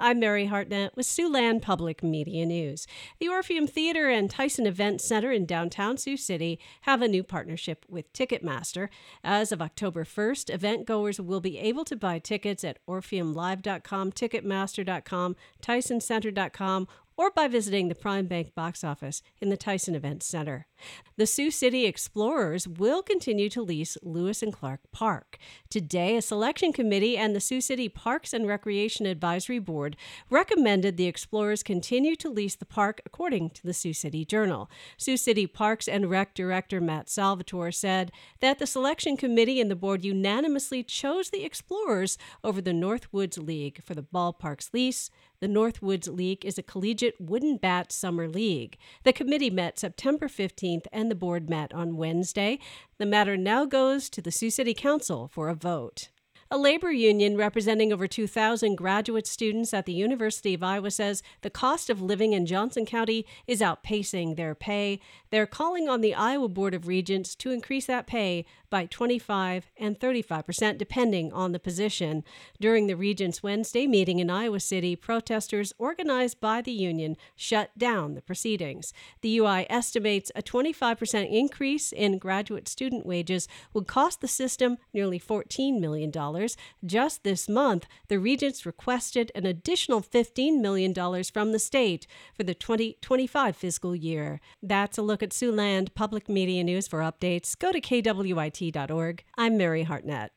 I'm Mary Hartnett with Siouxland Public Media News. The Orpheum Theater and Tyson Event Center in downtown Sioux City have a new partnership with Ticketmaster. As of October 1st, event goers will be able to buy tickets at orpheumlive.com, ticketmaster.com, tysoncenter.com, or by visiting the Prime Bank box office in the Tyson Event Center. The Sioux City Explorers will continue to lease Lewis and Clark Park. Today, a selection committee and the Sioux City Parks and Recreation Advisory Board recommended the Explorers continue to lease the park according to the Sioux City Journal. Sioux City Parks and Rec Director Matt Salvatore said that the selection committee and the board unanimously chose the Explorers over the Northwoods League for the ballpark's lease. The Northwoods League is a collegiate wooden bat summer league. The committee met September 15th and the board met on Wednesday. The matter now goes to the Sioux City Council for a vote. A labor union representing over 2,000 graduate students at the University of Iowa says the cost of living in Johnson County is outpacing their pay. They're calling on the Iowa Board of Regents to increase that pay by 25 and 35 percent, depending on the position. During the Regents Wednesday meeting in Iowa City, protesters organized by the union shut down the proceedings. The UI estimates a 25 percent increase in graduate student wages would cost the system nearly $14 Just this month, the Regents requested an additional $15 million from the state for the 2025 fiscal year. That's a look at Siouxland Public Media News. For updates, go to kwit.org. I'm Mary Hartnett.